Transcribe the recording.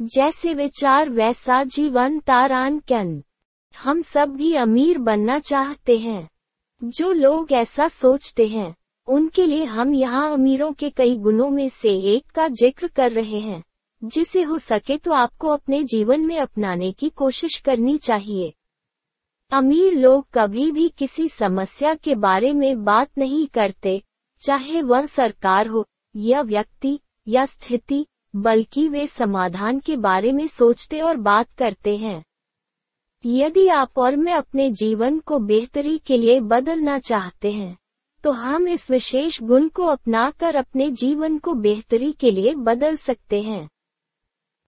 जैसे विचार वैसा जीवन तारान कैन। हम सब भी अमीर बनना चाहते हैं। जो लोग ऐसा सोचते हैं, उनके लिए हम यहाँ अमीरों के कई गुणों में से एक का ज़िक्र कर रहे हैं। जिसे हो सके तो आपको अपने जीवन में अपनाने की कोशिश करनी चाहिए। अमीर लोग कभी भी किसी समस्या के बारे में बात नहीं करते, चाहे वह सरकार हो, या व्यक्ति, या स्थिति बल्कि वे समाधान के बारे में सोचते और बात करते हैं। यदि आप और मैं अपने जीवन को बेहतरी के लिए बदलना चाहते हैं तो हम इस विशेष गुण को अपनाकर अपने जीवन को बेहतरी के लिए बदल सकते हैं।